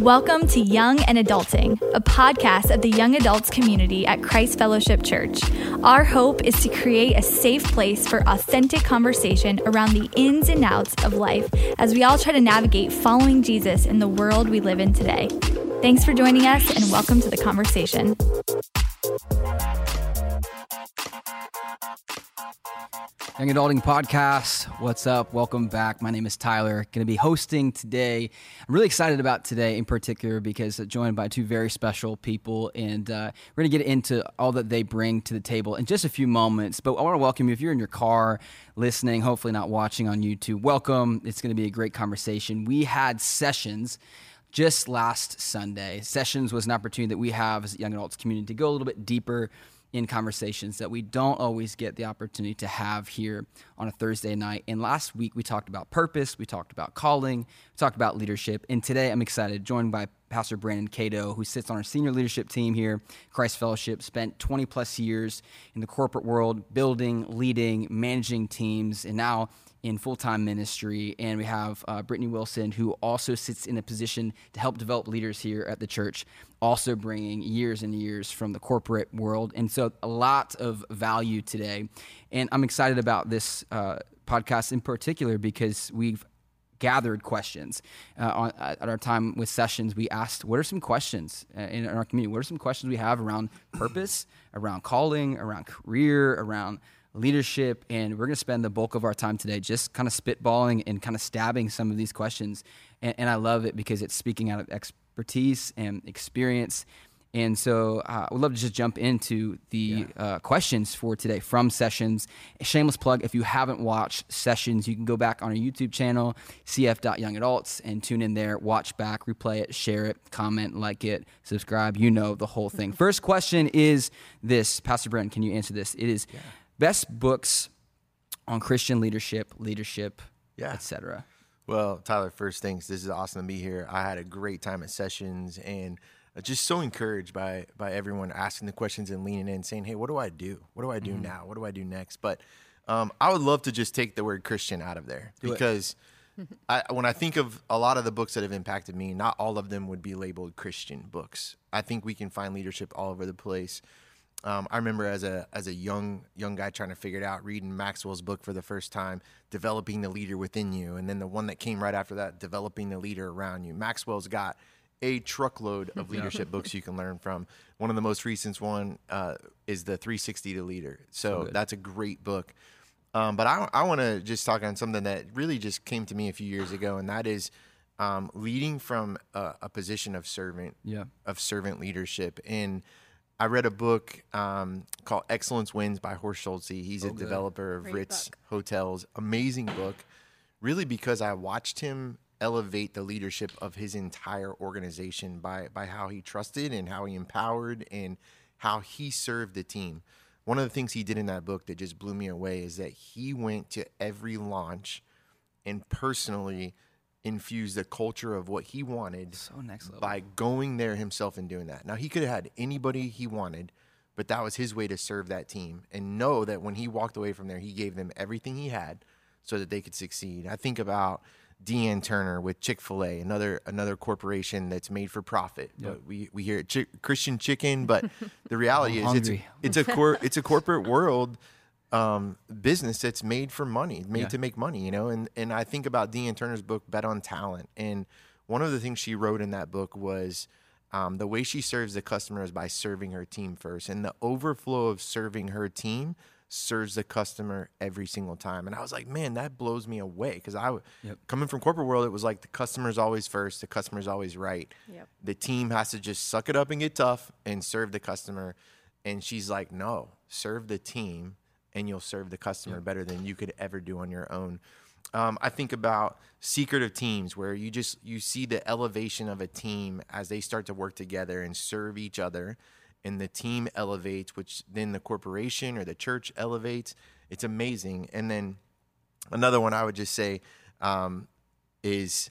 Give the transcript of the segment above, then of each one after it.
Welcome to Young and Adulting, a podcast of the young adults community at Christ Fellowship Church. Our hope is to create a safe place for authentic conversation around the ins and outs of life as we all try to navigate following Jesus in the world we live in today. Thanks for joining us and welcome to the conversation. Young Adulting Podcast. What's up? Welcome back. My name is Tyler. Going to be hosting today. I'm really excited about today in particular because I'm joined by two very special people, and uh, we're going to get into all that they bring to the table in just a few moments. But I want to welcome you if you're in your car listening, hopefully not watching on YouTube. Welcome. It's going to be a great conversation. We had sessions just last Sunday. Sessions was an opportunity that we have as a young adults community to go a little bit deeper in conversations that we don't always get the opportunity to have here on a Thursday night. And last week we talked about purpose, we talked about calling, we talked about leadership. And today I'm excited, joined by Pastor Brandon Cato, who sits on our senior leadership team here, Christ Fellowship, spent 20 plus years in the corporate world, building, leading, managing teams, and now in full time ministry. And we have uh, Brittany Wilson, who also sits in a position to help develop leaders here at the church, also bringing years and years from the corporate world. And so, a lot of value today. And I'm excited about this uh, podcast in particular because we've gathered questions uh, on, at our time with sessions we asked what are some questions uh, in our community what are some questions we have around purpose around calling around career around leadership. And we're going to spend the bulk of our time today just kind of spitballing and kind of stabbing some of these questions. And, and I love it because it's speaking out of expertise and experience. And so uh, I would love to just jump into the yeah. uh, questions for today from Sessions. A shameless plug if you haven't watched Sessions, you can go back on our YouTube channel, cf.youngadults, and tune in there, watch back, replay it, share it, comment, like it, subscribe. You know the whole thing. First question is this Pastor Brent, can you answer this? It is yeah. Best books on Christian leadership, leadership, yeah. etc. Well, Tyler, first things, this is awesome to be here. I had a great time at sessions and just so encouraged by by everyone asking the questions and leaning in, saying, "Hey, what do I do? What do I do mm-hmm. now? What do I do next?" But um, I would love to just take the word Christian out of there do because I, when I think of a lot of the books that have impacted me, not all of them would be labeled Christian books. I think we can find leadership all over the place. Um, I remember as a as a young young guy trying to figure it out, reading Maxwell's book for the first time, developing the leader within you, and then the one that came right after that, developing the leader around you. Maxwell's got a truckload of leadership books you can learn from. One of the most recent one uh, is the 360 to Leader, so, so that's a great book. Um, but I I want to just talk on something that really just came to me a few years ago, and that is. Um, leading from a, a, position of servant, yeah. of servant leadership, and I read a book um, called Excellence Wins by Horst Schulze. He's oh, a good. developer of Great Ritz book. hotels. Amazing book, really because I watched him elevate the leadership of his entire organization by by how he trusted and how he empowered and how he served the team. One of the things he did in that book that just blew me away is that he went to every launch and personally infuse the culture of what he wanted so next level. by going there himself and doing that. Now he could have had anybody he wanted, but that was his way to serve that team and know that when he walked away from there, he gave them everything he had so that they could succeed. I think about Dee Ann Turner with Chick Fil A, another another corporation that's made for profit. Yep. But we we hear Christian chicken, but the reality is it's it's a cor- it's a corporate world um, business that's made for money, made yeah. to make money, you know. And and I think about Dee Ann Turner's book, Bet on Talent, and one of the things she wrote in that book was um, the way she serves the customer is by serving her team first, and the overflow of serving her team serves the customer every single time. And I was like, man, that blows me away because I yep. coming from corporate world, it was like the customer's always first, the customer's always right. Yep. The team has to just suck it up and get tough and serve the customer. And she's like, no, serve the team and you'll serve the customer better than you could ever do on your own. Um, I think about secretive teams where you just you see the elevation of a team as they start to work together and serve each other, and the team elevates, which then the corporation or the church elevates. It's amazing. And then another one I would just say um, is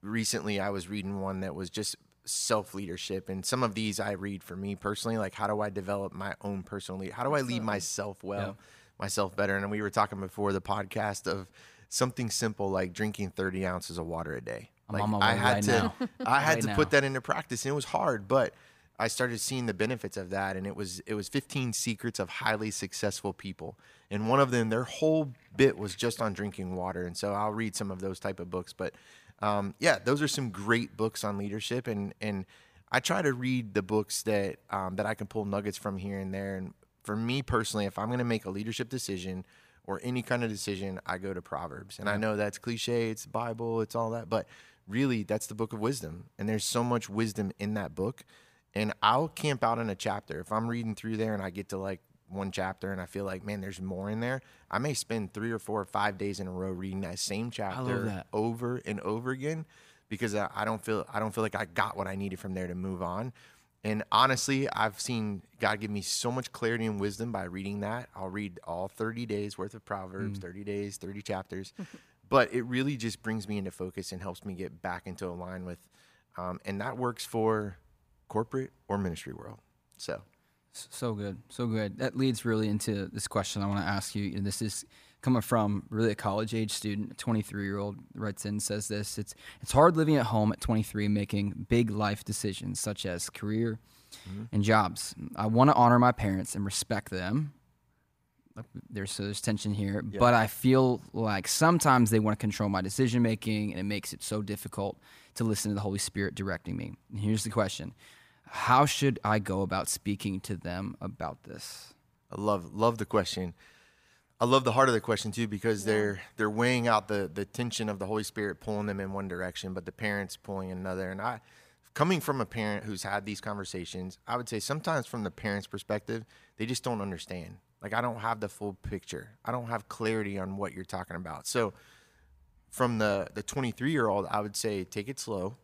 recently I was reading one that was just self leadership and some of these i read for me personally like how do i develop my own personal lead how do i lead myself well yeah. Myself better and we were talking before the podcast of something simple like drinking 30 ounces of water a day my I had right to, now. I had Right to now. put that into practice, and it was hard, but I started seeing the benefits of that, and it was it was 15 secrets of highly successful people, and one of them, their whole bit was just on drinking water, and so I'll read some of those type of books, but um, yeah, those are some great books on leadership, and and I try to read the books that um, that I can pull nuggets from here and there, and for me personally, if I'm going to make a leadership decision or any kind of decision, I go to Proverbs. And I know that's cliche, it's Bible, it's all that, but really that's the book of wisdom. And there's so much wisdom in that book. And I'll camp out in a chapter. If I'm reading through there and I get to like one chapter and I feel like, man, there's more in there, I may spend three or four or five days in a row reading that same chapter that. over and over again because I don't feel I don't feel like I got what I needed from there to move on. And honestly, I've seen God give me so much clarity and wisdom by reading that. I'll read all 30 days worth of Proverbs, 30 days, 30 chapters. but it really just brings me into focus and helps me get back into a line with, um, and that works for corporate or ministry world. So, So good, so good. That leads really into this question I want to ask you. And this is coming from really a college age student, a 23 year old writes in and says this. It's it's hard living at home at 23, making big life decisions such as career mm-hmm. and jobs. I want to honor my parents and respect them. There's so there's tension here, but I feel like sometimes they want to control my decision making, and it makes it so difficult to listen to the Holy Spirit directing me. And here's the question: How should I go about speaking to them about this? I love love the question. I love the heart of the question too because they're they're weighing out the the tension of the Holy Spirit pulling them in one direction, but the parents pulling in another. And I, coming from a parent who's had these conversations, I would say sometimes from the parents' perspective, they just don't understand. Like I don't have the full picture. I don't have clarity on what you're talking about. So from the the 23 year old, I would say take it slow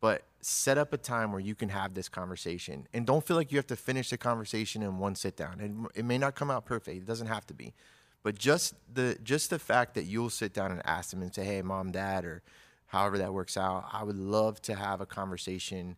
but set up a time where you can have this conversation. And don't feel like you have to finish the conversation in one sit down. And it may not come out perfect. It doesn't have to be. But just the just the fact that you'll sit down and ask them and say hey mom dad or however that works out i would love to have a conversation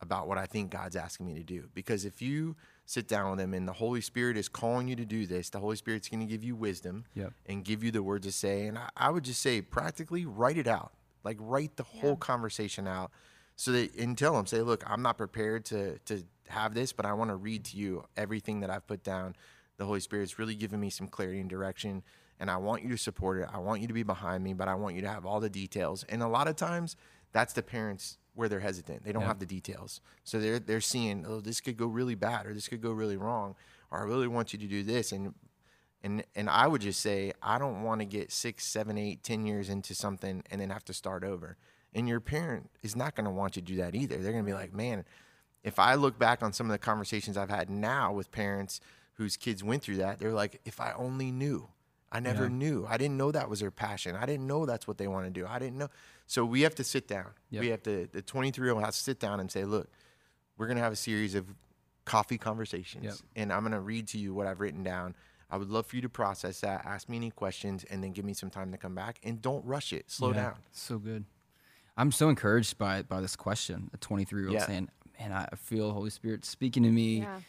about what i think god's asking me to do. Because if you sit down with them and the holy spirit is calling you to do this the holy spirit's going to give you wisdom Yep. and give you the words to say. And I, I would just say practically write it out. Like write the whole conversation out so that and tell them say look i'm not prepared to to have this but i want to read to you everything that i've put down. The holy spirit's really given me some clarity and direction and i want you to support it. I want you to be behind me but i want you to have all the details. And a lot of times that's the parents where they're hesitant. They don't have the details. So they're they're seeing oh this could go really bad or this could go really wrong or i really want you to do this. And and and I would just say I don't want to get six, seven, eight, ten years into something and then have to start over. And your parent is not going to want you to do that either. They're going to be like, man, if I look back on some of the conversations I've had now with parents whose kids went through that, they're like, if I only knew. I never Yeah. knew. I didn't know that was their passion. I didn't know that's what they want to do. I didn't know. So we have to sit down. Yep. We have to. The 23 year old has to sit down and say, look, we're going to have a series of coffee conversations Yep. and I'm going to read to you what I've written down. I would love for you to process that, ask me any questions, and then give me some time to come back. And don't rush it. Slow Yeah, down. So good. I'm so encouraged by by this question. A 23 year old Yeah. saying, "Man, I feel Holy Spirit speaking to me. Yeah.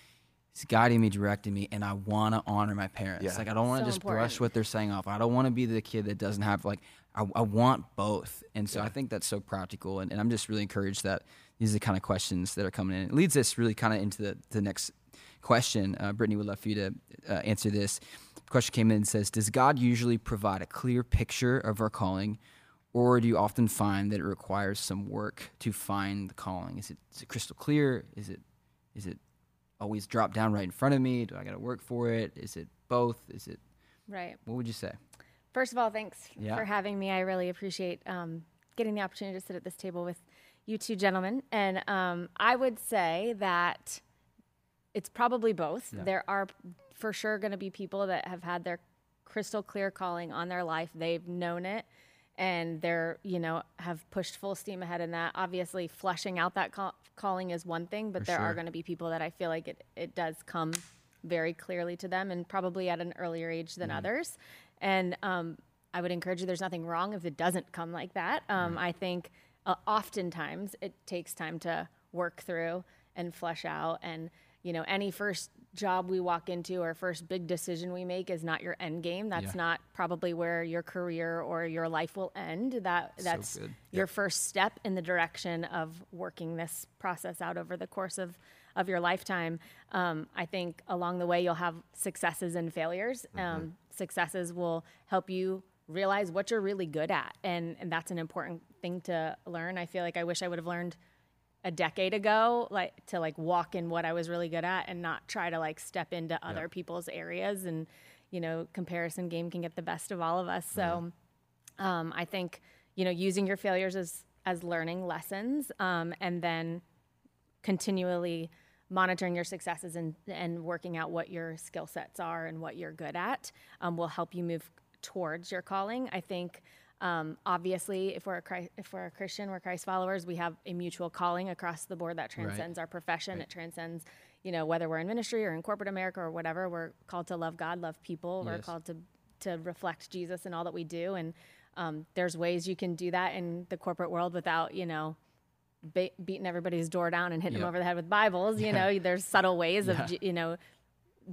He's guiding me, directing me, and I want to honor my parents. Yeah. Like I don't want to So just brush what they're saying off. I don't want to be the kid that doesn't have like. I, I want both, and so I think that's so practical, and, and I'm just really encouraged that these are the kind of questions that are coming in. It leads us really kind of into the the next question. Uh, Brittany would love for you to uh, answer this. The question came in and says, "Does God usually provide a clear picture of our calling?" Or do you often find that it requires some work to find the calling? Is it, is it crystal clear? Is it is it always drop down right in front of me? Do I got to work for it? Is it both? Is it Right. what would you say? First of all, thanks Yeah. for having me. I really appreciate um, getting the opportunity to sit at this table with you two gentlemen. And um, I would say that it's probably both. There are for sure going to be people that have had their crystal clear calling on their life. They've known it and they're, you know, have pushed full steam ahead in that. Obviously, fleshing out that call- calling is one thing, but there sure. are going to be people that I feel like it, it does come very clearly to them and probably at an earlier age than others. And um, I would encourage you, there's nothing wrong if it doesn't come like that. Um, I think uh, oftentimes it takes time to work through and flesh out. And, you know, any first job we walk into or first big decision we make is not your end game. That's Yeah. not probably where your career or your life will end. That that's good. your first step in the direction of working this process out over the course of of your lifetime. Um, I think along the way you'll have successes and failures. Um, successes will help you realize what you're really good at, and and that's an important thing to learn. I feel like I wish I would have learned a decade ago like to like walk in what I was really good at and not try to like step into other people's areas. And you know comparison game can get the best of all of us. So um, I think you know using your failures as as learning lessons um, and then continually monitoring your successes and and working out what your skill sets are and what you're good at um, will help you move towards your calling. I think um, obviously if we're a Christ, if we're a Christian, we're Christ followers, we have a mutual calling across the board that transcends our profession. It transcends you know whether we're in ministry or in corporate America or whatever. We're called to love God, love people. We're called to to reflect Jesus in all that we do and um, there's ways you can do that in the corporate world without you know beating everybody's door down and hitting Yeah. them over the head with Bibles. You know, there's subtle ways Yeah. of, you know,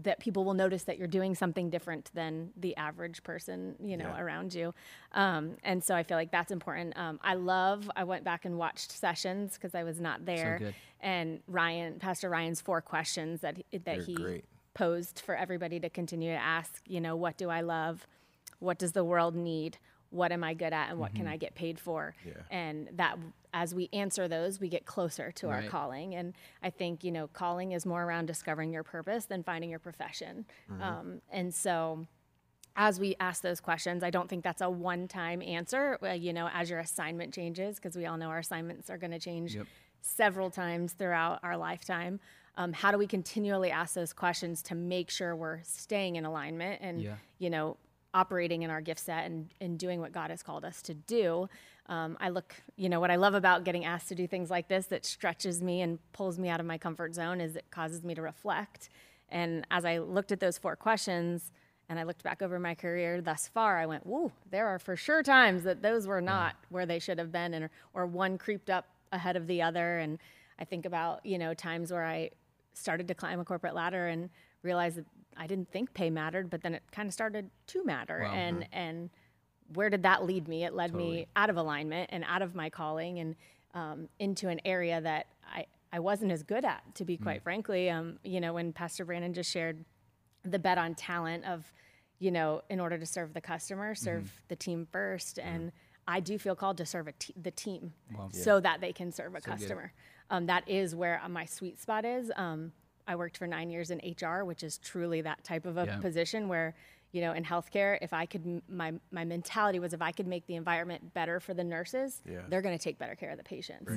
that people will notice that you're doing something different than the average person, you know, Yeah. around you. Um, and so I feel like that's important. Um, I love, I went back and watched sessions because I was not there. good. And Ryan, Pastor Ryan's four questions that, he- that They're he great. posed for everybody to continue to ask, you know, what do I love? What does the world need? What am I good at? And what Mm-hmm. can I get paid for? Yeah. And that, as we answer those, we get closer to our calling. And I think, you know, calling is more around discovering your purpose than finding your profession. Um, and so, as we ask those questions, I don't think that's a one time answer, you know, as your assignment changes, because we all know our assignments are going to change Yep. several times throughout our lifetime. Um, how do we continually ask those questions to make sure we're staying in alignment and, Yeah. you know, operating in our gift set and, and doing what God has called us to do? Um, I look, you know, what I love about getting asked to do things like this that stretches me and pulls me out of my comfort zone is it causes me to reflect. And as I looked at those four questions, and I looked back over my career thus far, I went, "Woo! There are for sure times that those were not where they should have been, and or one creeped up ahead of the other." And I think about you know times where I started to climb a corporate ladder and realized that I didn't think pay mattered, but then it kind of started to matter. Wow. And and where did that lead me? It led me out of alignment and out of my calling and um, into an area that I, I wasn't as good at, to be quite frankly. Um, you know, when Pastor Brandon just shared the bet on talent of, you know, in order to serve the customer, serve the team 1st And I do feel called to serve a te- the team so that they can serve a customer. Um, that is where my sweet spot is. Um, I worked for nine years in HR, which is truly that type of a Yeah. position where, you know, in healthcare, if I could, my, my mentality was if I could make the environment better for the nurses, Yeah. they're going to take better care of the patients.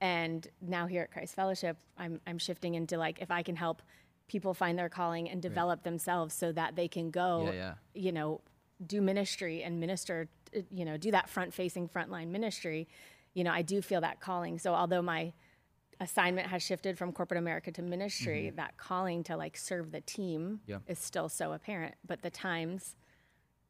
And now here at Christ Fellowship, I'm, I'm shifting into like, if I can help people find their calling and develop themselves so that they can go, Yeah, you know, do ministry and minister, you know, do that front facing frontline ministry, you know, I do feel that calling. So although my assignment has shifted from corporate America to ministry, mm-hmm. that calling to like serve the team Yeah. is still so apparent. But the times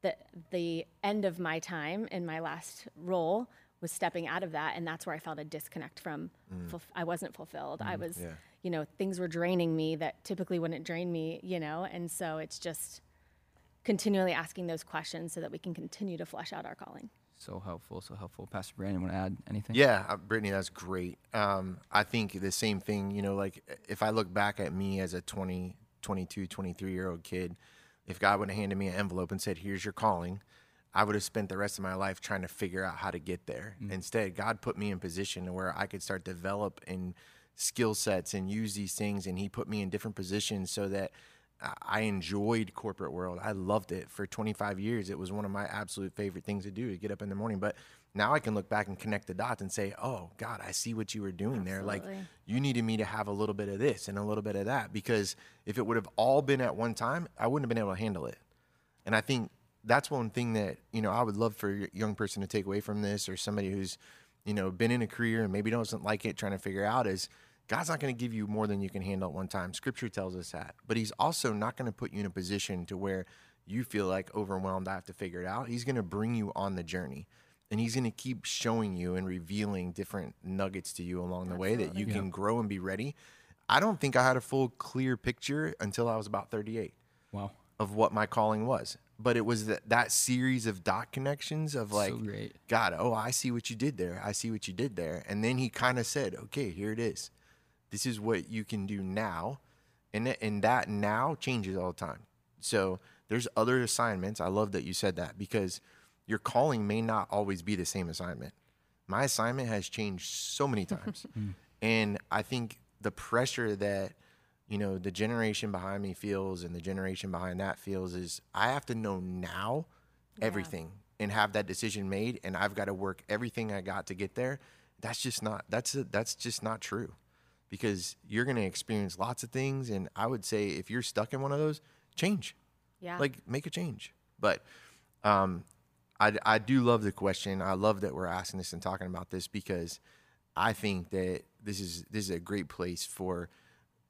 the the end of my time in my last role was stepping out of that and that's where i felt a disconnect from mm. fulf- i wasn't fulfilled i mm, was yeah. you know things were draining me that typically wouldn't drain me you know and so it's just continually asking those questions so that we can continue to flesh out our calling So helpful, so helpful. Pastor Brandon, want to add anything? Yeah, uh, Brittany, that's great. Um, I think the same thing, you know, like if I look back at me as a 20, 22, 23 year old kid, if God would have handed me an envelope and said, here's your calling, I would have spent the rest of my life trying to figure out how to get there. Instead, God put me in position where I could start develop and skill sets and use these things. And He put me in different positions so that I- enjoyed corporate world. I loved it for 25 years. It was one of my absolute favorite things to do to get up in the morning. But now I can look back and connect the dots and say, "Oh God, I see what you were doing there. Like you needed me to have a little bit of this and a little bit of that because if it would have all been at one time, I wouldn't have been able to handle it." And I think that's one thing that you know I would love for a young person to take away from this, or somebody who's you know been in a career and maybe doesn't like it, trying to figure out is God's not going to give you more than you can handle at one time. Scripture tells us that, but He's also not going to put you in a position to where you feel like overwhelmed. I have to figure it out. He's going to bring you on the journey. And he's going to keep showing you and revealing different nuggets to you along the way that you can grow and be ready. I don't think I had a full clear picture until I was about 38 Wow. of what my calling was. But it was that, that series of dot connections of like, great. God, oh, I see what you did there. I see what you did there. And then he kind of said, okay, here it is. This is what you can do now. And, th- and that now changes all the time. So there's other assignments. I love that you said that because your calling may not always be the same assignment. My assignment has changed so many hmm. times. and I think the pressure that you know the generation behind me feels and the generation behind that feels is I have to know now everything and have that decision made and I've got to work everything I got to get there. That's just not that's a, that's just not true. Because you're going to experience lots of things and I would say if you're stuck in one of those, change. Yeah. Like make a change. But um I, I do love the question. I love that we're asking this and talking about this because I think that this is this is a great place for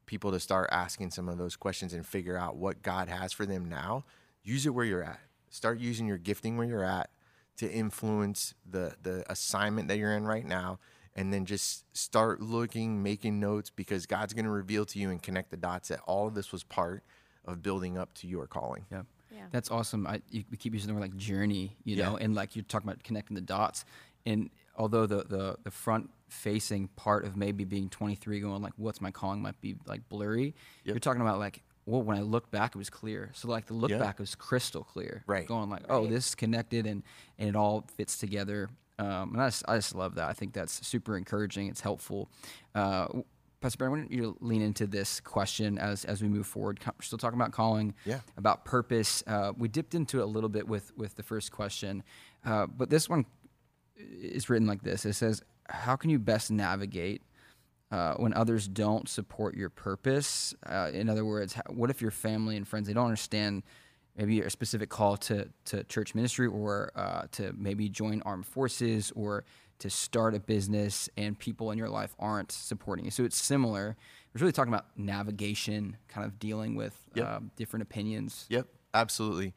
people to start asking some of those questions and figure out what God has for them now. Use it where you're at. Start using your gifting where you're at to influence the the assignment that you're in right now and then just start looking, making notes because God's going to reveal to you and connect the dots that all of this was part of building up to your calling. Yeah. Yeah. That's awesome. I you, we keep using the word like journey, you Yeah. know, and like you're talking about connecting the dots. And although the the, the front facing part of maybe being 23 going like what's my calling might be like blurry, you're talking about like well when I look back it was clear. So like the look Yeah. back was crystal clear. Right. Going like oh Right. this is connected and and it all fits together. Um, and I just, I just love that. I think that's super encouraging. It's helpful. Uh, Pastor Brandon, why don't you lean into this question as as we move forward? We're still talking about calling, Yeah. about purpose. Uh, we dipped into it a little bit with with the first question, uh, but this one is written like this. It says, "How can you best navigate uh, when others don't support your purpose? Uh, in other words, how, what if your family and friends they don't understand?" Maybe a specific call to, to church ministry or uh, to maybe join armed forces or to start a business and people in your life aren't supporting you. So it's similar. We're really talking about navigation, kind of dealing with Yep. um, different opinions. Yep, absolutely.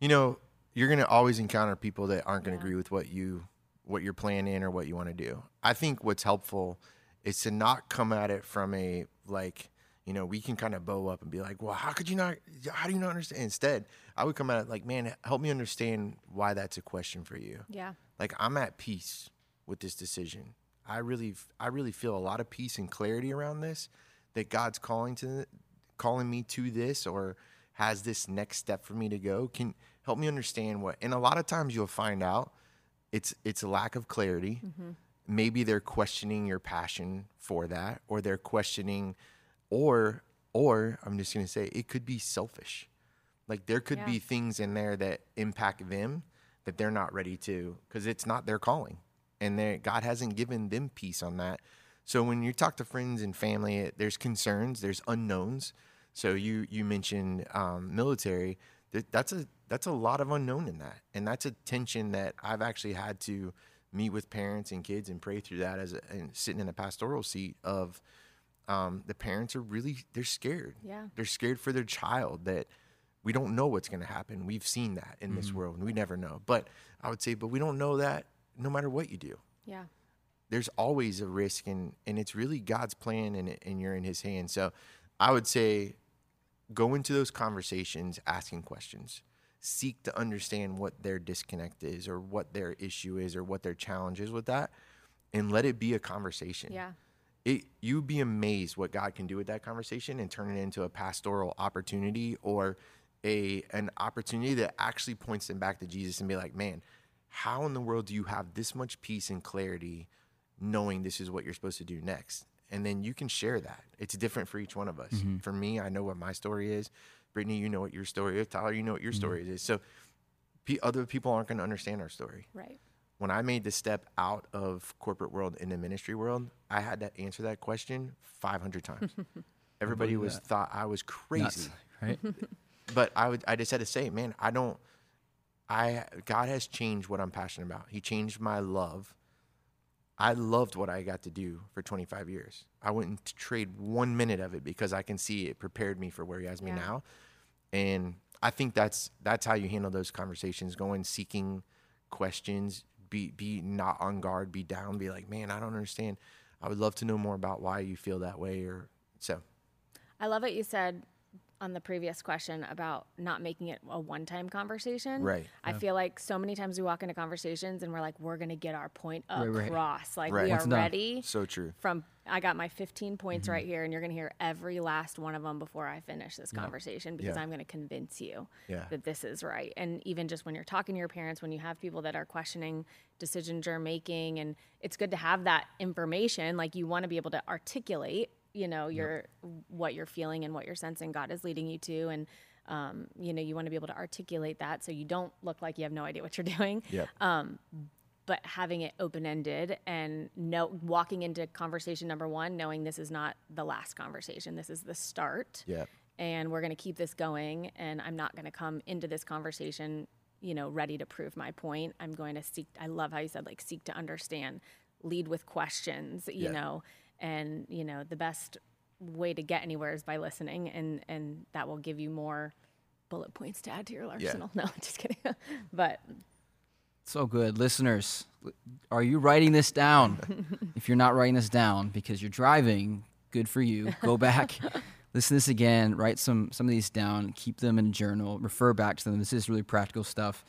You know, you're going to always encounter people that aren't going to Yeah. agree with what you what you're planning or what you want to do. I think what's helpful is to not come at it from a like, you know, we can kind of bow up and be like, "Well, how could you not how do you not understand?" Instead, I would come at it like, "Man, help me understand why that's a question for you." yeah. like I'm at peace with this decision. I really, I really feel a lot of peace and clarity around this. That God's calling to, calling me to this, or has this next step for me to go. Can help me understand what. And a lot of times you'll find out it's it's a lack of clarity. Mm-hmm. Maybe they're questioning your passion for that, or they're questioning, or or I'm just gonna say it could be selfish. Like there could Yeah. be things in there that impact them that they're not ready to because it's not their calling, and God hasn't given them peace on that. So when you talk to friends and family, it- there's concerns, there's unknowns. So you you mentioned um, military. That, that's a that's a lot of unknown in that, and that's a tension that I've actually had to meet with parents and kids and pray through that as a, and sitting in a pastoral seat of um, the parents are really they're scared. Yeah. They're scared for their child that we don't know what's going to happen. We've seen that in this world and we never know. But I would say, but we don't know that no matter what you do. Yeah. There's always a risk and, and it's really God's plan and, and you're in his hands. So I would say go into those conversations asking questions. Seek to understand what their disconnect is or what their issue is or what their challenge is with that and let it be a conversation Yeah. It you'd be amazed what God can do with that conversation and turn it into a pastoral opportunity or a an opportunity that actually points them back to Jesus and be like, man, how in the world do you have this much peace and clarity knowing this is what you're supposed to do next? And then you can share that. It's different for each one of us. Mm-hmm. For me, I know what my story is. Brittany, you know what your story is. Tyler, you know what your mm-hmm. story is. So pe- other people aren't going to understand our story Right. When I made the step out of corporate world into ministry world, I had to answer that question 500 times. Everybody was that. thought I was crazy, Nuts, right? but I would I just had to say, man, I don't. I God has changed what I'm passionate about. He changed my love. I loved what I got to do for 25 years. I wouldn't trade one minute of it because I can see it prepared me for where He has me Yeah. now, and I think that's that's how you handle those conversations. Going seeking questions, be be not on guard, be down, be like, man, I don't understand. I would love to know more about why you feel that way or So I love what you said on the previous question about not making it a one-time conversation. Right. I feel like so many times we walk into conversations and we're like, we're gonna get our point Right, right. across. Like Right. we Once are done. ready. so true. From I got my 15 Mm-hmm. points right here, and you're gonna hear every last one of them before I finish this conversation because Yeah. I'm gonna convince you Yeah. that this is right. And even just when you're talking to your parents, when you have people that are questioning decisions you're making, and it's good to have that information. Like you want to be able to articulate, you know, your what you're feeling and what you're sensing God is leading you to, and um, you know, you want to be able to articulate that so you don't look like you have no idea what you're doing Yep. but having it open ended and no walking into conversation number one, knowing this is not the last conversation, this is the start. Yep. And we're going to keep this going. And I'm not going to come into this conversation, you know, ready to prove my point. I'm going to seek. I love how you said like seek to understand, lead with questions, you Yeah. know, and you know the best way to get anywhere is by listening, and and that will give you more bullet points to add to your arsenal. No, just kidding. but So good. Listeners, are you writing this down? if you're not writing this down because you're driving, good for you. Go back, listen to this again, write some some of these down, keep them in a journal, refer back to them. This is really practical stuff.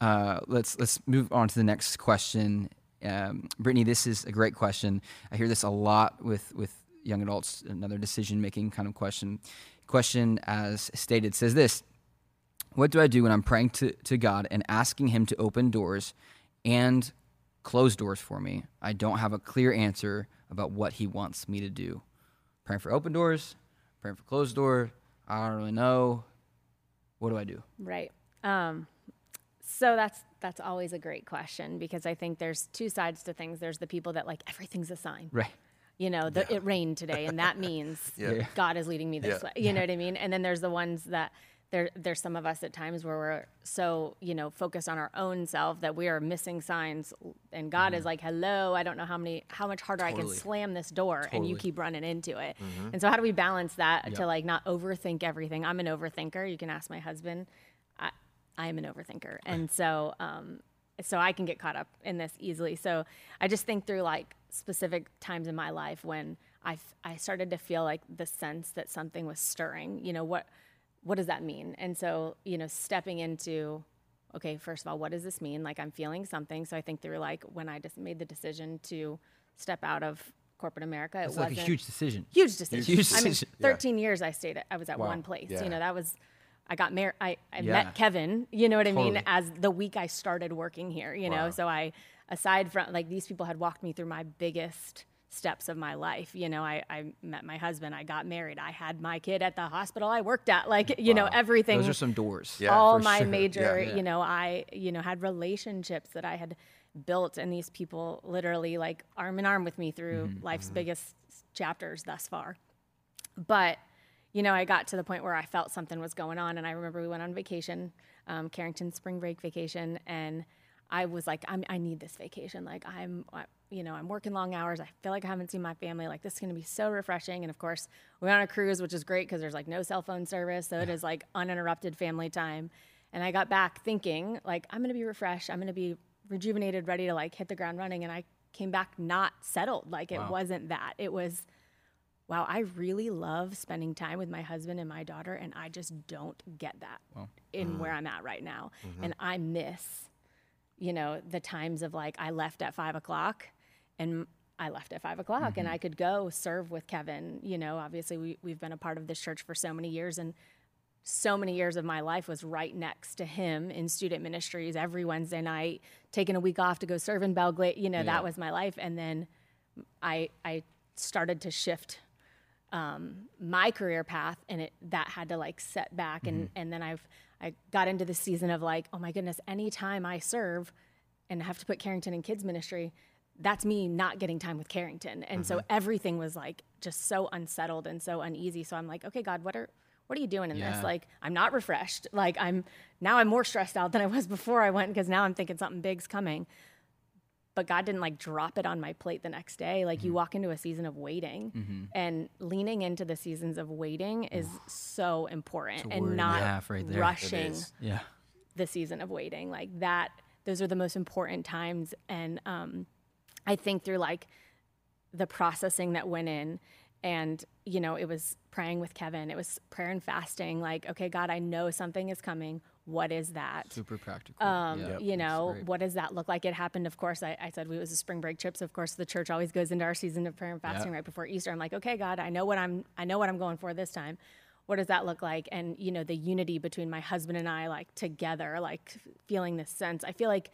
Uh, let's let's move on to the next question. Um, Brittany, this is a great question. I hear this a lot with with young adults. Another decision making kind of question. Question as stated says this: what do I do when I'm praying to, to God and asking Him to open doors and close doors for me? I don't have a clear answer about what He wants me to do. Praying for open doors, praying for closed door. I don't really know. What do I do? Right. Um, so that's that's always a great question because I think there's two sides to things. There's the people that like everything's a sign. Right. You know, the, it rained today, and that means Yeah. God is leading me this Yeah. way. You know what I mean? And then there's the ones that there there's some of us at times where we're so you know focused on our own self that we are missing signs, and God is like, "Hello, I don't know how many how much harder I can Mm-hmm. Slam this door," and you keep running into it. Mm-hmm. And so, how do we balance that Yep. to like not overthink everything? I'm an overthinker. You can ask my husband. I, I am an overthinker, and so um, so I can get caught up in this easily. So I just think through like specific times in my life when I f- I started to feel like the sense that something was stirring. You know what what does that mean? And so you know stepping into okay, first of all, what does this mean? Like I'm feeling something. So I think through like when I just made the decision to step out of corporate America, It's it wasn't a huge decision. huge decision. Huge I mean, decision. Yeah. 13 years I stayed. At, I was at Wow. one place. Yeah. You know, that was. I got married. I, I Yeah. met Kevin. You know what I mean? As the week I started working here. You know, so I, aside from like these people had walked me through my biggest steps of my life. You know, I, I met my husband. I got married. I had my kid at the hospital I worked at. Like you know, everything Those are some doors. Yeah, all my sure. major Yeah. you know i you know had relationships that i had built and these people literally like arm in arm with me through Mm-hmm, life's biggest chapters thus far but you know i got to the point where i felt something was going on and i remember we went on vacation um, carrington spring break vacation and i was like I'm, i need this vacation. Like i'm I- you know i'm working long hours. I feel like i haven't seen my family. Like this is going to be so refreshing. And of course we're on a cruise which is great because there's like no cell phone service so it is like uninterrupted family time. And i got back thinking like i'm going to be refreshed. I'm going to be rejuvenated ready to like hit the ground running. And i came back not settled. Like it Wow. wasn't that. It was wow, I really love spending time with my husband and my daughter, and I just don't get that in mm. where I'm at right now. Mm-hmm. And I miss, you know, the times of like I left at five o'clock and I left at five o'clock and mm-hmm. I could go serve with Kevin. You know, obviously we, we've been a part of this church for so many years and so many years of my life was right next to him in student ministries every Wednesday night, taking a week off to go serve in Belgrade. You know, Yeah. that was my life. And then I I started to shift um, my career path, and it that had to like set back. And and then I've I got into the season of like, oh my goodness, anytime I serve and have to put Carrington in kids ministry, that's me not getting time with Carrington. And so everything was like just so unsettled and so uneasy. So I'm like, okay, God, what are what are you doing in Yeah. this? Like, I'm not refreshed. Like, I'm now I'm more stressed out than I was before I went because now I'm thinking something big's coming. But God didn't like drop it on my plate the next day. Like, Mm-hmm. you walk into a season of waiting, and leaning into the seasons of waiting is so important, and not right rushing. Yeah. the season of waiting like that those are the most important times and um, i think through like the processing that went in and you know it was praying with kevin it was prayer and fasting like okay god i know something is coming what is that? Super practical. um, yeah. you know what does that look like? It happened of course I, I said we was a spring break trip so of course the church always goes into our season of prayer and fasting right before easter. I'm like okay god i know what i'm i know what i'm going for this time. What does that look like? And you know the unity between my husband and i like together like feeling this sense. I feel like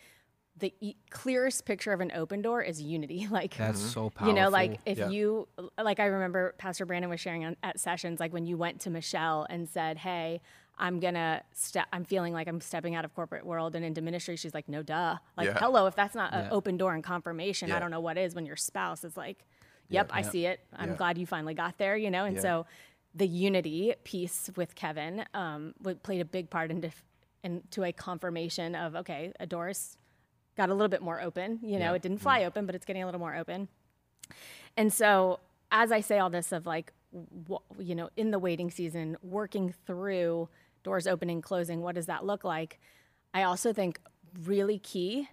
the e- clearest picture of an open door is unity. Like That's so powerful. you know like if Yeah. you like i remember pastor brandon was sharing on, at sessions like when you went to michelle and said hey i'm gonna step i'm feeling like i'm stepping out of corporate world and into ministry she's like no duh like Yeah. hello if that's not an Yeah. open door and confirmation i don't know what is when your spouse is like yep i see it i'm Yeah. glad you finally got there you know and Yeah. so the unity piece with kevin um, played a big part into into a confirmation of okay a door is got a little bit more open. You know, Yeah. it didn't fly open, but it's getting a little more open. And so, as I say all this of like, you know, in the waiting season, working through doors opening, closing, what does that look like? I also think really key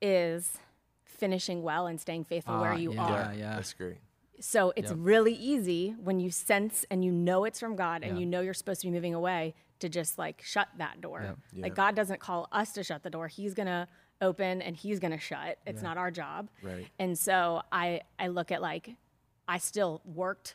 is finishing well and staying faithful where Ah, you yeah. are. yeah. yeah, That's great. So it's Yep. really easy when you sense and you know it's from God and Yeah. you know you're supposed to be moving away to just like shut that door. Yep. Like God doesn't call us to shut the door. He's going to open and he's going to shut. It's not our job. Right. And so I I look at like I still worked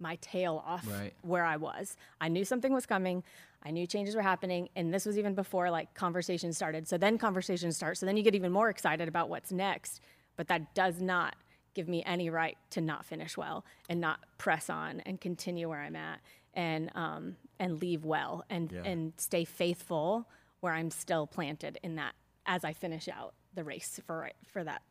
my tail off Right. where I was. I knew something was coming. I knew changes were happening, and this was even before like conversations started. So then conversations start. So then you get even more excited about what's next. But that does not give me any right to not finish well and not press on and continue where I'm at and um, and leave well and Yeah. and stay faithful where I'm still planted in that as I finish out the race for for that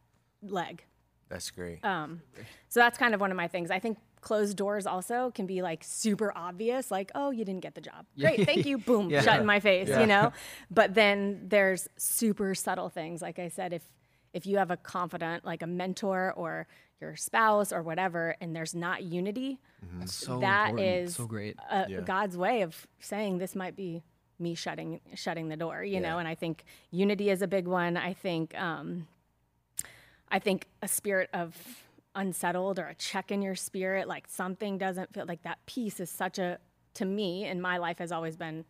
leg. That's great. So that's kind of one of my things. I think closed doors also can be like super obvious, like, oh, you didn't get the job. Great, thank you. Boom, Yeah. shut in my face, Yeah. you know? But then there's super subtle things. Like I said, if if you have a confidant, like a mentor or your spouse or whatever, and there's not unity, That's so that important. is so great. uh, Yeah. God's way of saying this might be me shutting shutting the door, you know. And I think unity is a big one. I think um, I think a spirit of unsettled or a check in your spirit, like something doesn't feel like that peace is such a to me in my life has always been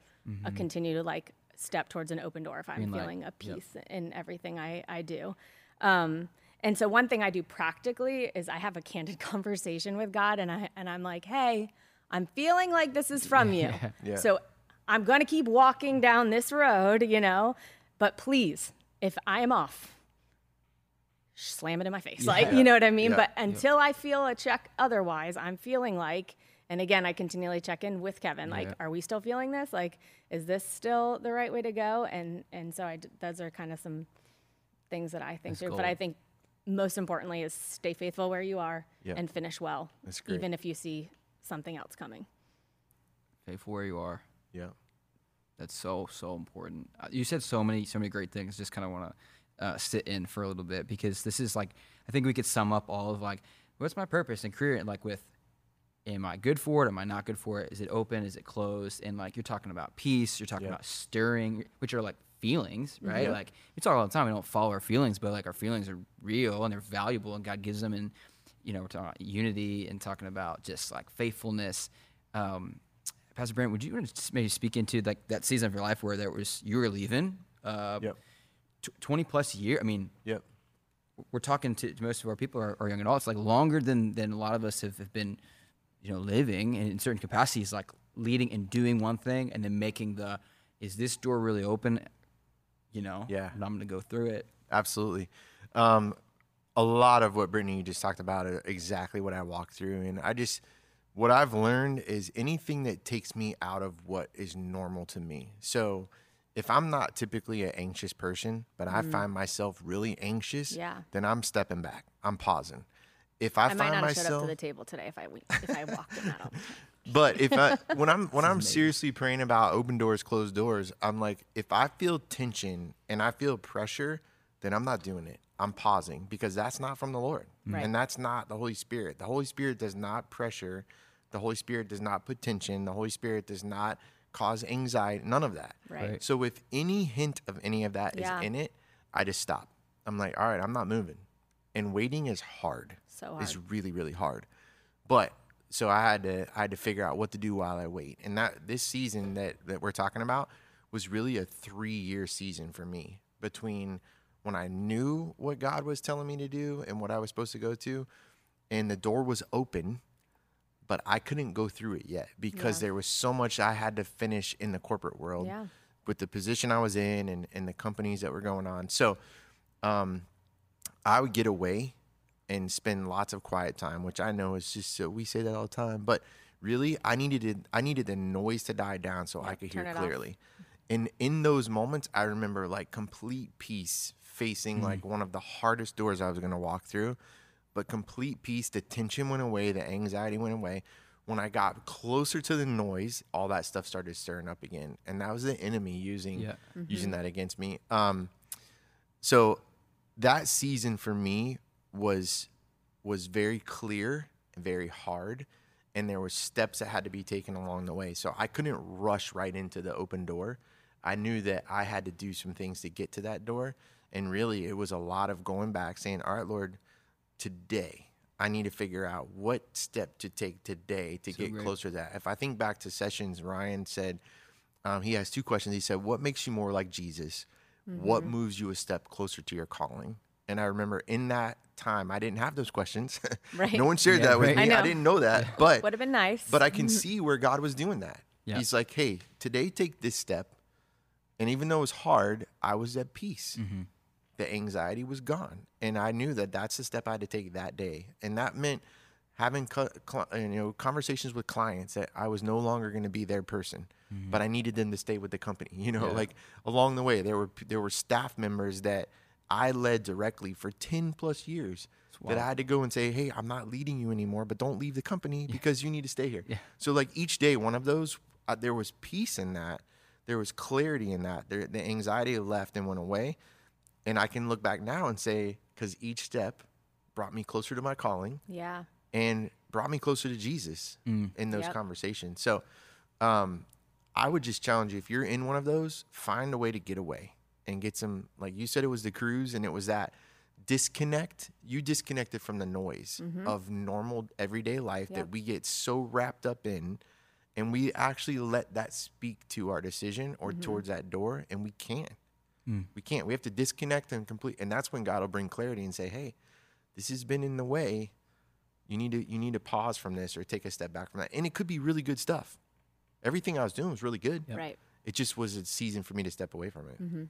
a continue to like step towards an open door if I'm Green light. feeling a Yep. peace in everything I, I do. Um, and so one thing I do practically is I have a candid conversation with God and I and I'm like, hey, I'm feeling like this is from you. Yeah. So I'm gonna keep walking down this road, you know, but please, if I am off, slam it in my face. Like, you know what I mean? Yeah. But until I feel a check otherwise, I'm feeling like, and again, I continually check in with Kevin. Like, Yeah. are we still feeling this? Like, is this still the right way to go? And and so I d those are kind of some things that I think That's through. But. I think most importantly is stay faithful where you are Yep. and finish well, That's great. even if you see something else coming. Faithful where you are. yeah. That's so so important. Uh, You said so many so many great things. Just kind of want to uh, sit in for a little bit because this is like I think we could sum up all of like what's my purpose and career and like with am I good for it? Am I not good for it? Is it open? Is it closed? And like you're talking about peace. You're talking Yeah. about stirring, which are like feelings, right? Yeah. Like we talk all the time. We don't follow our feelings, but like our feelings are real and they're valuable, and God gives them. And you know, we're talking about unity and talking about just like faithfulness. Um, Pastor Brent, would you want to maybe speak into like that season of your life where there was you were leaving, uh, Yep. Tw- twenty plus year? I mean, Yep. we're talking to, to most of our people are, are young adults, like longer than than a lot of us have, have been, you know, living and in certain capacities, like leading and doing one thing and then making the is this door really open? You know, Yeah. and I'm gonna go through it. Absolutely. Um, a lot of what Brittany you just talked about are exactly what I walked through. And I just, what I've learned is anything that takes me out of what is normal to me. So if I'm not typically an anxious person, but I mm-hmm. find myself really anxious, Yeah. then I'm stepping back. I'm pausing. If I, I, might find not have showed up myself, to the table today if I we- if I walked in that. all the time. but if I when I'm when I'm seriously praying about open doors, closed doors, I'm like, if I feel tension and I feel pressure, then I'm not doing it. I'm pausing because that's not from the Lord. Mm-hmm. Right. And that's not the Holy Spirit. The Holy Spirit does not pressure. The Holy Spirit does not put tension. The Holy Spirit does not cause anxiety. None of that. Right. Right. So if any hint of any of that is Yeah. in it, I just stop. I'm like, all right, I'm not moving. And waiting is hard. So hard. It's really, really hard. But so I had to I had to figure out what to do while I wait. And that this season that that we're talking about was really a three year season for me between when I knew what God was telling me to do and what I was supposed to go to, and the door was open, but I couldn't go through it yet because Yeah. there was so much I had to finish in the corporate world Yeah. with the position I was in and, and the companies that were going on. So um, I would get away and spend lots of quiet time, which I know is just so we say that all the time, but really I needed it, I needed the noise to die down so I could hear it off. clearly. And in those moments, I remember like complete peace facing like one of the hardest doors I was going to walk through, but complete peace. The tension went away, the anxiety went away. When I got closer to the noise, all that stuff started stirring up again, and that was the enemy using Yeah. using that against me. Um, so that season for me was was very clear, very hard, and there were steps that had to be taken along the way. So I couldn't rush right into the open door. I knew that I had to do some things to get to that door, and really it was a lot of going back, saying, "All right, Lord, today." I need to figure out what step to take today to get great. closer to that. If I think back to sessions, Ryan said, um, he has two questions. He said, What makes you more like Jesus? What mm-hmm. moves you a step closer to your calling? And I remember in that time, I didn't have those questions. Right. no one shared Yeah, that with right. me. I I, didn't know that. But Would have been nice. but I can mm-hmm. see where God was doing that. Yeah. He's like, Hey, today take this step. And even though it was hard, I was at peace. Mm-hmm. The anxiety was gone, and I knew that that's the step I had to take that day, and that meant having co- cl- you know conversations with clients that I was no longer going to be their person, but I needed them to stay with the company. You know, Yeah. like along the way, there were there were staff members that I led directly for ten plus years. That I had to go and say, "Hey, I'm not leading you anymore, but don't leave the company because you need to stay here." Yeah. So, like each day, one of those, uh, there was peace in that. There was clarity in that. There, the anxiety left and went away. And I can look back now and say, because each step brought me closer to my calling yeah. and brought me closer to Jesus mm. in those Yep. conversations. So um, I would just challenge you if you're in one of those, find a way to get away and get some, like you said, it was the cruise and it was that disconnect. You disconnected from the noise mm-hmm. of normal everyday life Yep. that we get so wrapped up in. And we actually let that speak to our decision or mm-hmm. towards that door, and we can't. Mm. We can't. We have to disconnect and complete, and that's when God will bring clarity and say, "Hey, this has been in the way. You need to you need to pause from this or take a step back from that." And it could be really good stuff. Everything I was doing was really good. Right. It just was a season for me to step away from it. Mm-hmm.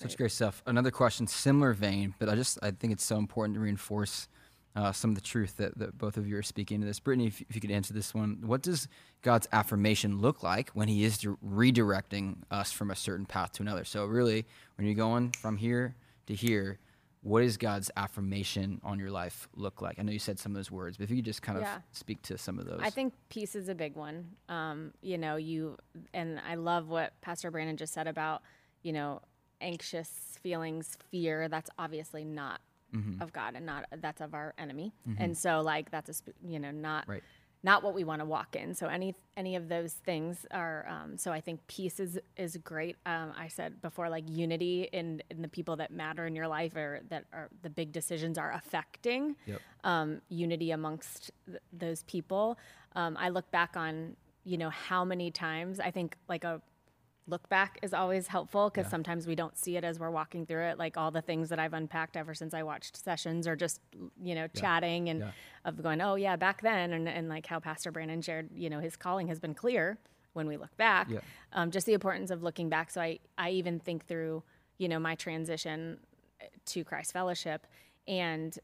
Such great stuff. Another question, similar vein, but I just I think it's so important to reinforce uh, some of the truth that, that both of you are speaking to this. Brittany, if, if you could answer this one, what does God's affirmation look like when He is redirecting us from a certain path to another? So really, when you're going from here to here, what does God's affirmation on your life look like? I know you said some of those words, but if you could just kind of speak to some of those. I think peace is a big one. Um, you know, you and I love what Pastor Brandon just said about, you know, anxious feelings, fear. That's obviously not of God and not that's of our enemy. And so, like, that's a sp- you know not Right. not what we want to walk in. So any any of those things are. Um, so I think peace is is great. Um, I said before, like unity in in the people that matter in your life or that are the big decisions are affecting Yep. um, unity amongst th- those people. Um, I look back on, you know, how many times I think like a look back is always helpful because sometimes we don't see it as we're walking through it. Like all the things that I've unpacked ever since I watched sessions or just, you know, chatting and Yeah. of going, oh, yeah, back then. And, and like how Pastor Brandon shared, you know, his calling has been clear when we look back. Yeah. Um, just the importance of looking back. So I, I even think through, you know, my transition to Christ Fellowship and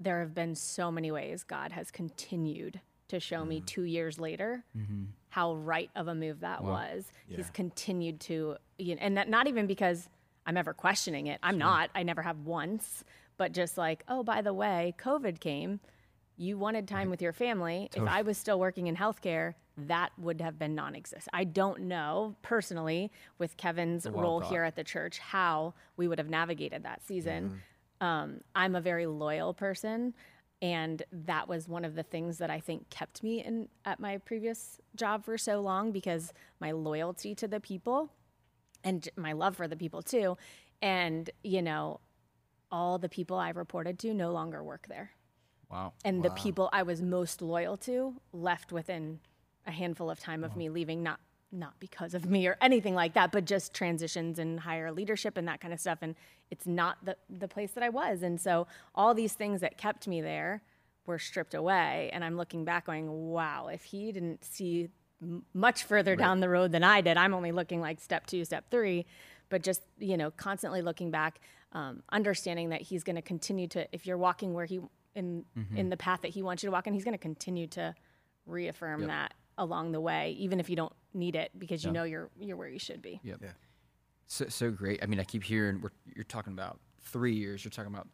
there have been so many ways God has continued to show me mm. two years later mm-hmm. how right of a move that was. He's continued to, you know, and that not even because I'm ever questioning it. I'm not. I never have once. But just like, oh, by the way, COVID came. You wanted time with your family. If I was still working in healthcare, that would have been non-existent. I don't know personally with Kevin's role thought. here at the church how we would have navigated that season mm-hmm. um, I'm a very loyal person, and that was one of the things that I think kept me in at my previous job for so long because my loyalty to the people and my love for the people too, and you know, all the people I reported to no longer work there. Wow. and the people I was most loyal to left within a handful of time of me leaving. Not not because of me or anything like that, but just transitions and higher leadership and that kind of stuff. And it's not the the place that I was. And so all these things that kept me there were stripped away. And I'm looking back, going, "Wow! If he didn't see m- much further down the road than I did, I'm only looking like step two, step three. But just you know, constantly looking back, um, understanding that he's going to continue to. If you're walking where he in in the path that he wants you to walk in, he's going to continue to reaffirm that along the way, even if you don't need it because you know you're you're where you should be. Yep. So, so great. I mean, I keep hearing we're, you're talking about three years. You're talking about,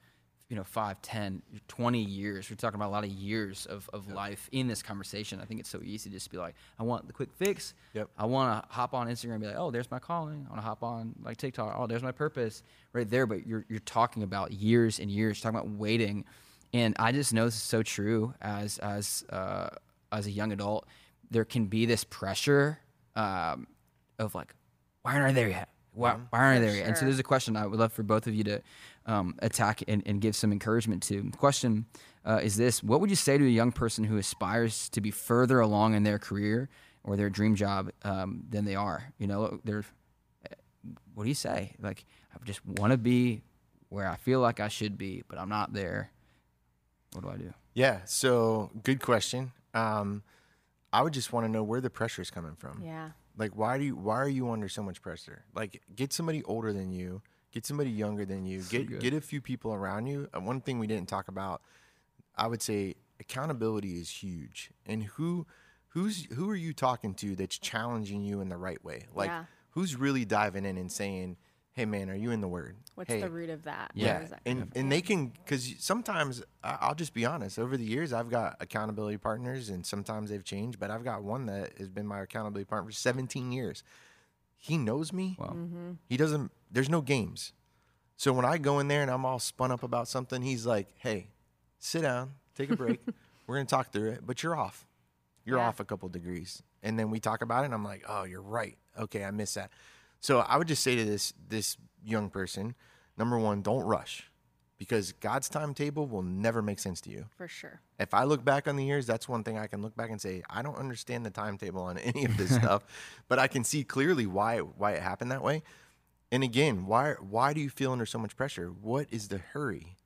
you know, five, ten, twenty years. We're talking about a lot of years of, of life in this conversation. I think it's so easy to just be like, I want the quick fix. Yep. I want to hop on Instagram and be like, oh, there's my calling. I want to hop on like TikTok. Oh, there's my purpose right there. But you're, you're talking about years and years, You're talking about waiting. And I just know this is so true as, as, uh, as a young adult, there can be this pressure um, of like, why aren't I there yet? Why, why aren't I there yet? And so there's a question I would love for both of you to um, attack and, and give some encouragement to. The question uh, is this What would you say to a young person who aspires to be further along in their career or their dream job um, than they are? You know, they're, what do you say? Like, I just want to be where I feel like I should be, but I'm not there. What do I do? Yeah. So good question. Um, I would just want to know where the pressure is coming from. Yeah. Like, why do you, why are you under so much pressure? Like, get somebody older than you, get somebody younger than you, get good. get a few people around you. And one thing we didn't talk about, I would say, accountability is huge. And who, who's who are you talking to that's challenging you in the right way? Like, Yeah. who's really diving in and saying, "Hey, man, are you in the Word? What's hey, the root of that? yeah, Where is that and coming and they can because sometimes I- I'll just be honest. Over the years, I've got accountability partners, and sometimes they've changed. But I've got one that has been my accountability partner for 17 years. He knows me. Wow. Mm-hmm. He doesn't. There's no games. So when I go in there and I'm all spun up about something, he's like, "Hey, sit down, take a break. We're gonna talk through it, but you're off. You're Yeah. off a couple degrees." And then we talk about it, and I'm like, "Oh, you're right. Okay, I missed that." So I would just say to this this young person, number one, don't rush, because God's timetable will never make sense to you. For sure. If I look back on the years, that's one thing I can look back and say I don't understand the timetable on any of this stuff, but I can see clearly why why it happened that way. And again, why why do you feel under so much pressure? What is the hurry?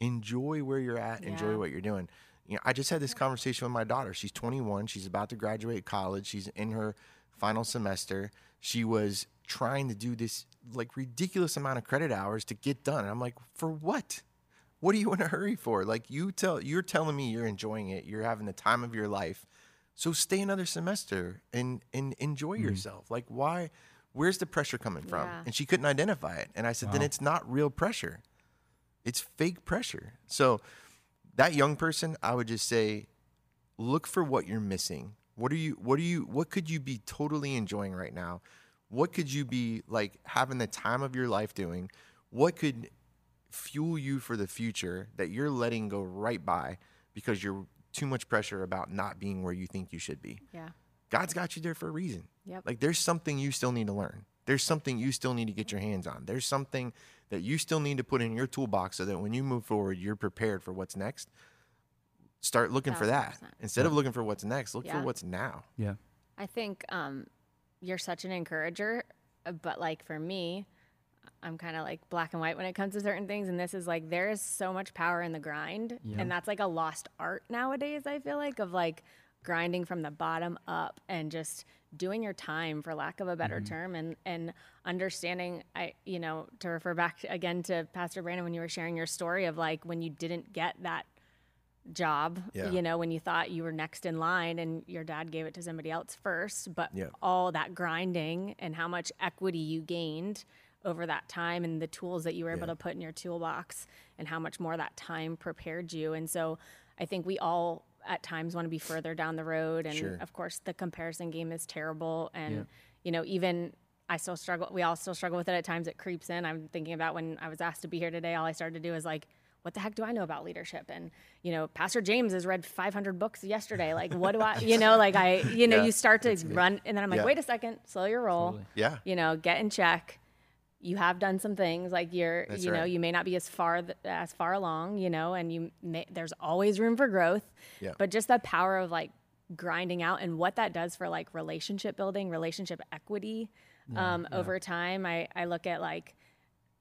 Enjoy where you're at. Enjoy what you're doing. You know, I just had this conversation with my daughter. She's 21. She's about to graduate college. She's in her final semester. She was trying to do this like ridiculous amount of credit hours to get done. And I'm like, for what? What are you in a hurry for? Like you tell you're telling me you're enjoying it. You're having the time of your life. So stay another semester and and enjoy mm-hmm. yourself. Like why where's the pressure coming from? Yeah. And she couldn't identify it. And I said, then it's not real pressure. It's fake pressure. So that young person, I would just say, look for what you're missing. What are you what are you what could you be totally enjoying right now? What could you be like having the time of your life doing? What could fuel you for the future that you're letting go right by because you're too much pressure about not being where you think you should be? Yeah. God's got you there for a reason. Yep. Like there's something you still need to learn. There's something you still need to get your hands on. There's something that you still need to put in your toolbox so that when you move forward, you're prepared for what's next. Start looking for that. 1000%. Instead of looking for what's next, look for what's now. Yeah. I think um, you're such an encourager, uh, but like for me, I'm kind of like black and white when it comes to certain things. And this is like, there is so much power in the grind. Yeah. And that's like a lost art nowadays, I feel like, of like grinding from the bottom up and just doing your time, for lack of a better term, and, and understanding, I, you know, to refer back again to Pastor Brandon when you were sharing your story of like when you didn't get that job, Yeah. you know, when you thought you were next in line and your dad gave it to somebody else first, but Yeah. all that grinding and how much equity you gained over that time and the tools that you were able to put in your toolbox and how much more that time prepared you. And so I think we all at times want to be further down the road and Sure. of course the comparison game is terrible and Yeah. you know even I still struggle we all still struggle with it at times it creeps in. I'm thinking about when I was asked to be here today all I started to do is like what the heck do I know about leadership? And you know, Pastor James has read 500 books yesterday. Like, what do I, you know, like I, you know, Yeah, you start to run, and then I'm like, Yeah. wait a second, slow your roll. Totally. Yeah. You know, get in check. you have done some things like you're That's you know right. you may not be as far th- as far along you know and you may there's always room for growth Yeah. but just the power of like grinding out and what that does for like relationship building relationship equity um, over time I, I look at like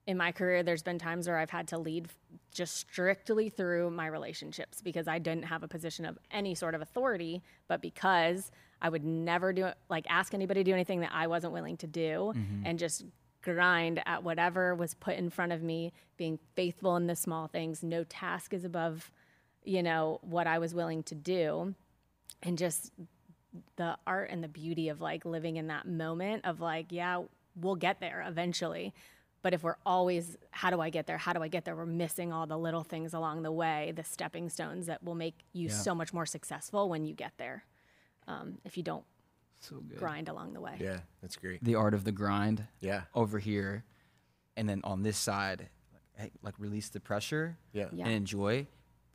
in my career there's been times where i've had to lead just strictly through my relationships because i didn't have a position of any sort of authority but because i would never do like ask anybody to do anything that i wasn't willing to do mm-hmm. and just grind at whatever was put in front of me being faithful in the small things no task is above you know what i was willing to do. And just the art and the beauty of like living in that moment of like yeah we'll get there eventually but if we're always how do i get there how do i get there we're missing all the little things along the way the stepping stones that will make you Yeah. so much more successful when you get there um, if you don't So good. grind along the way Yeah, that's great. The art of the grind Yeah. over here, and then on this side, like, like release the pressure Yeah. Yeah. and enjoy,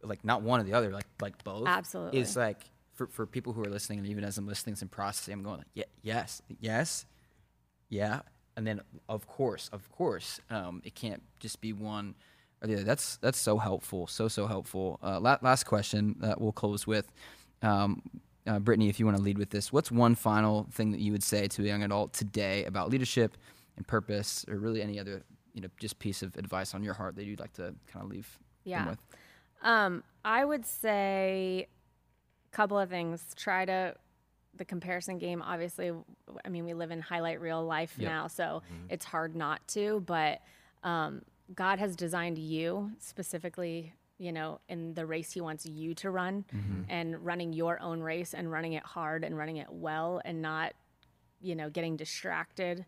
like not one or the other, like like both. Absolutely. It's like for, for people who are listening, and even as I'm listening and processing, I'm going like, yeah, yes, yes, yeah, and then of course, of course, um, it can't just be one or the other. That's that's so helpful, so so helpful. Uh, la- last question that we'll close with. Um, uh, Brittany, if you want to lead with this, what's one final thing that you would say to a young adult today about leadership and purpose, or really any other, you know, just piece of advice on your heart that you'd like to kind of leave them Yeah. with? Um, I would say a couple of things. Try to the comparison game. Obviously, i mean we live in highlight reel life Yep. now, so it's hard not to. But um, God has designed you specifically, you know, in the race He wants you to run, and running your own race and running it hard and running it well, and not, you know, getting distracted.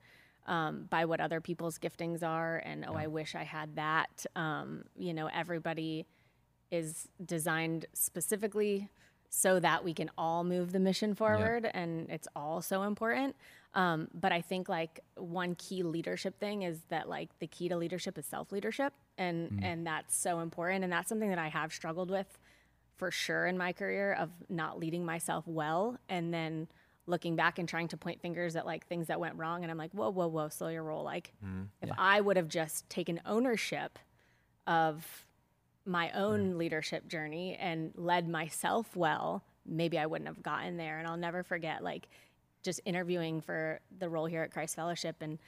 Um, by what other people's giftings are, and oh, I wish I had that. Um, you know, everybody is designed specifically so that we can all move the mission forward and it's all so important. Um, but i think like one key leadership thing is that like the key to leadership is self-leadership and and that's so important and that's something that i have struggled with for sure in my career of not leading myself well and then looking back and trying to point fingers at like things that went wrong and i'm like whoa whoa whoa slow your roll. Like if i would have just taken ownership of my own leadership journey and led myself well, maybe I wouldn't have gotten there. And I'll never forget, like, just interviewing for the role here at Christ Fellowship and,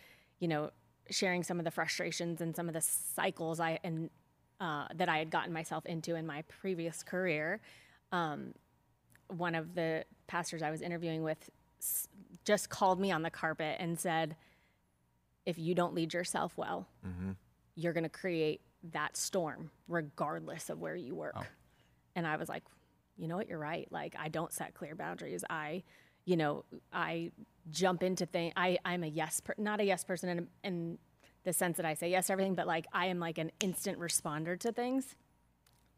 you know, sharing some of the frustrations and some of the cycles I and uh, that I had gotten myself into in my previous career. Um, one of the pastors I was interviewing with s- just called me on the carpet and said, "If you don't lead yourself well, you're going to create that storm regardless of where you work. Oh. And I was like, you know what, you're right. Like I don't set clear boundaries. I, you know, I jump into things. I I'm a yes, per- not a yes person in in the sense that I say yes to everything, but like I am like an instant responder to things.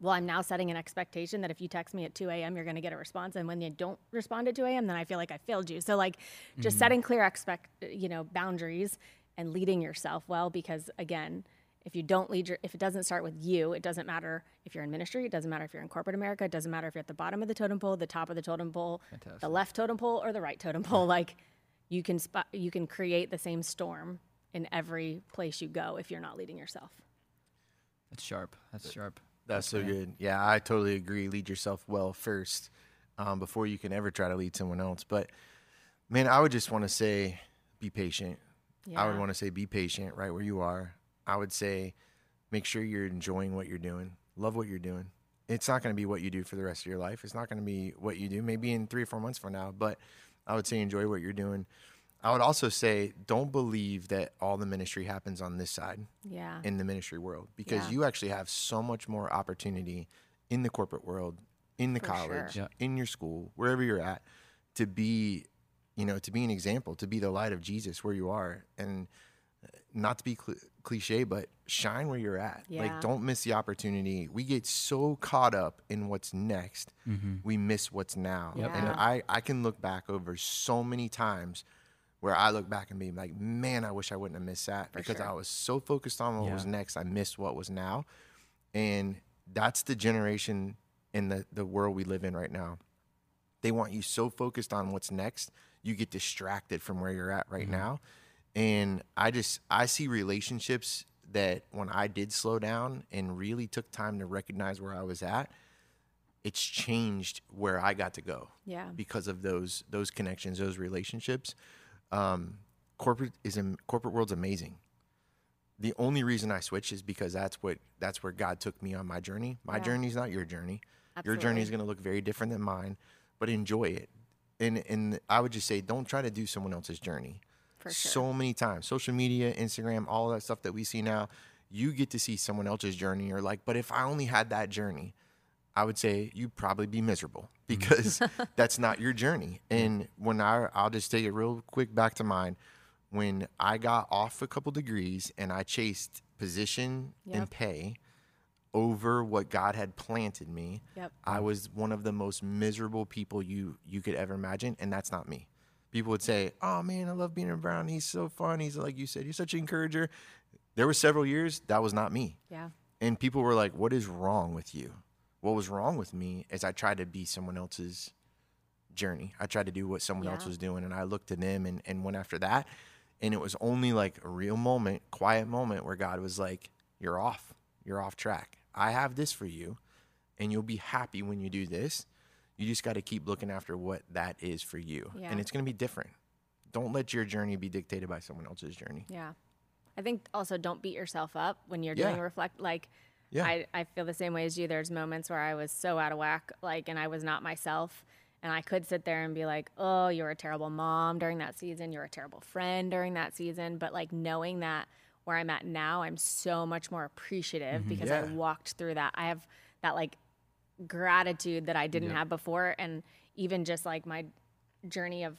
Well, I'm now setting an expectation that if you text me at 2 a.m., you're going to get a response, and when you don't respond at 2 a.m., then I feel like I failed you. So, like, just mm-hmm. setting clear expect, you know, boundaries and leading yourself well, because again, if you don't lead your, if it doesn't start with you, it doesn't matter if you're in ministry, it doesn't matter if you're in corporate America, it doesn't matter if you're at the bottom of the totem pole, the top of the totem pole, the left totem pole, or the right totem pole. Like, you can spot, you can create the same storm in every place you go if you're not leading yourself. That's sharp. That's sharp. That's so good. Yeah, I totally agree. Lead yourself well first um, before you can ever try to lead someone else. But man, I would just want to say be patient. I would want to say be patient right where you are. I would say make sure you're enjoying what you're doing, love what you're doing. It's not going to be what you do for the rest of your life. It's not going to be what you do maybe in three or four months from now, but I would say enjoy what you're doing. I would also say don't believe that all the ministry happens on this side Yeah. in the ministry world because Yeah. you actually have so much more opportunity in the corporate world, in the For college, sure. In your school, wherever you're at, to be, you know, to be an example, to be the light of Jesus where you are, and uh, not to be cl- cliche, but shine where you're at. Yeah. Like, don't miss the opportunity. We get so caught up in what's next, mm-hmm. we miss what's now. Yep. And I, I can look back over so many times where I look back and be like, man, I wish I wouldn't have missed that because sure. I was so focused on what was next, I missed what was now. And that's the generation in the, the world we live in right now. They want you so focused on what's next, you get distracted from where you're at right mm-hmm. now. And I just I see relationships that when I did slow down and really took time to recognize where I was at, it's changed where I got to go. Yeah. Because of those those connections, those relationships. Um, corporate is am- corporate world's amazing. The only reason I switched is because that's what that's where God took me on my journey. My Yeah. journey's not your journey. Your journey is going to look very different than mine, but enjoy it. And and I would just say don't try to do someone else's journey. For sure. So many times, social media, Instagram, all that stuff that we see now, you get to see someone else's journey. You're like, but if I only had that journey, I would say you'd probably be miserable mm-hmm. because that's not your journey. Mm-hmm. And when I, I'll just take it real quick back to mine. When I got off a couple degrees and I chased position Yep. and pay over what God had planted me, Yep. I was one of the most miserable people you you could ever imagine, and that's not me. People would say, "Oh man, I love being around. He's so fun. He's like you said, he's such an encourager." There were several years that was not me. Yeah. And people were like, "What is wrong with you?" What was wrong with me is I tried to be someone else's journey. I tried to do what someone else was doing, and I looked to them and, and went after that. And it was only like a real moment, quiet moment, where God was like, "You're off. You're off track. I have this for you, and you'll be happy when you do this. You just got to keep looking after what that is for you, Yeah. and it's going to be different. Don't let your journey be dictated by someone else's journey. Yeah. I think also don't beat yourself up when you're Yeah. doing reflect. Like, Yeah. I, I feel the same way as you. There's moments where I was so out of whack, like, and I was not myself. And I could sit there and be like, oh, you're a terrible mom during that season. You're a terrible friend during that season. But like knowing that where I'm at now, I'm so much more appreciative mm-hmm. because I walked through that. I have that like gratitude that I didn't have before. And even just like my journey of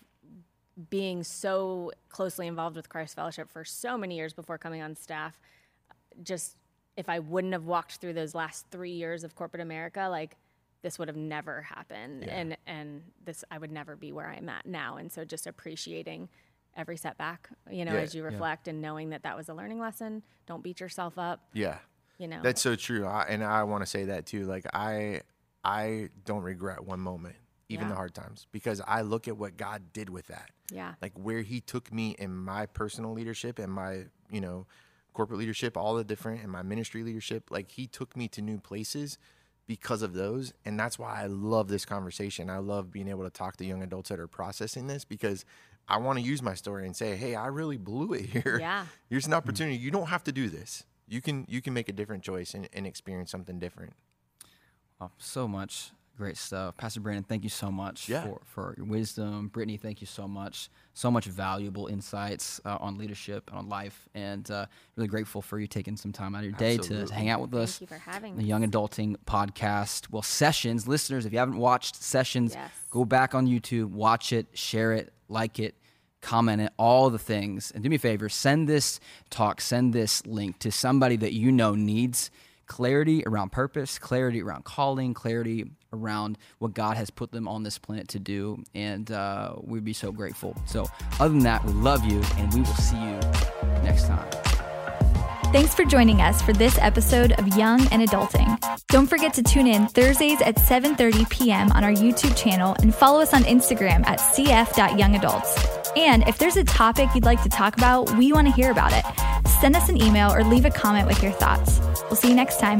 being so closely involved with Christ Fellowship for so many years before coming on staff, just if I wouldn't have walked through those last three years of corporate America, like this would have never happened, and and this I would never be where I'm at now. And so just appreciating every setback, you know, Yeah, as you yeah. reflect and knowing that that was a learning lesson. Don't beat yourself up, Yeah. You know. That's so true, I, and I want to say that too. Like I, I don't regret one moment, even Yeah. the hard times, because I look at what God did with that. yeah, Like where He took me in my personal leadership and my, you know, corporate leadership, all the different, and my ministry leadership. Like He took me to new places because of those, and that's why I love this conversation. I love being able to talk to young adults that are processing this because I want to use my story and say, "Hey, I really blew it here." Yeah. Here's an mm. opportunity. You don't have to do this. You can you can make a different choice and, and experience something different. Oh, so much great stuff. Pastor Brandon, thank you so much Yeah. for, for your wisdom. Brittany, thank you so much. So much valuable insights uh, on leadership and on life. And uh, really grateful for you taking some time out of your day to, to hang out with us. Thank you for having The us. Young Adulting Podcast. Well, Sessions, listeners, if you haven't watched Sessions, Yes. go back on YouTube, watch it, share it, like it, comment it, all the things. And do me a favor, send this talk, send this link to somebody that you know needs clarity around purpose, clarity around calling, clarity around what God has put them on this planet to do. And uh, we'd be so grateful. So, other than that, we love you, and we will see you next time. Thanks for joining us for this episode of Young and Adulting. Don't forget to tune in Thursdays at 7:30 p.m. on our YouTube channel and follow us on Instagram at cf.youngadults. And if there's a topic you'd like to talk about, we want to hear about it. Send us an email or leave a comment with your thoughts. We'll see you next time.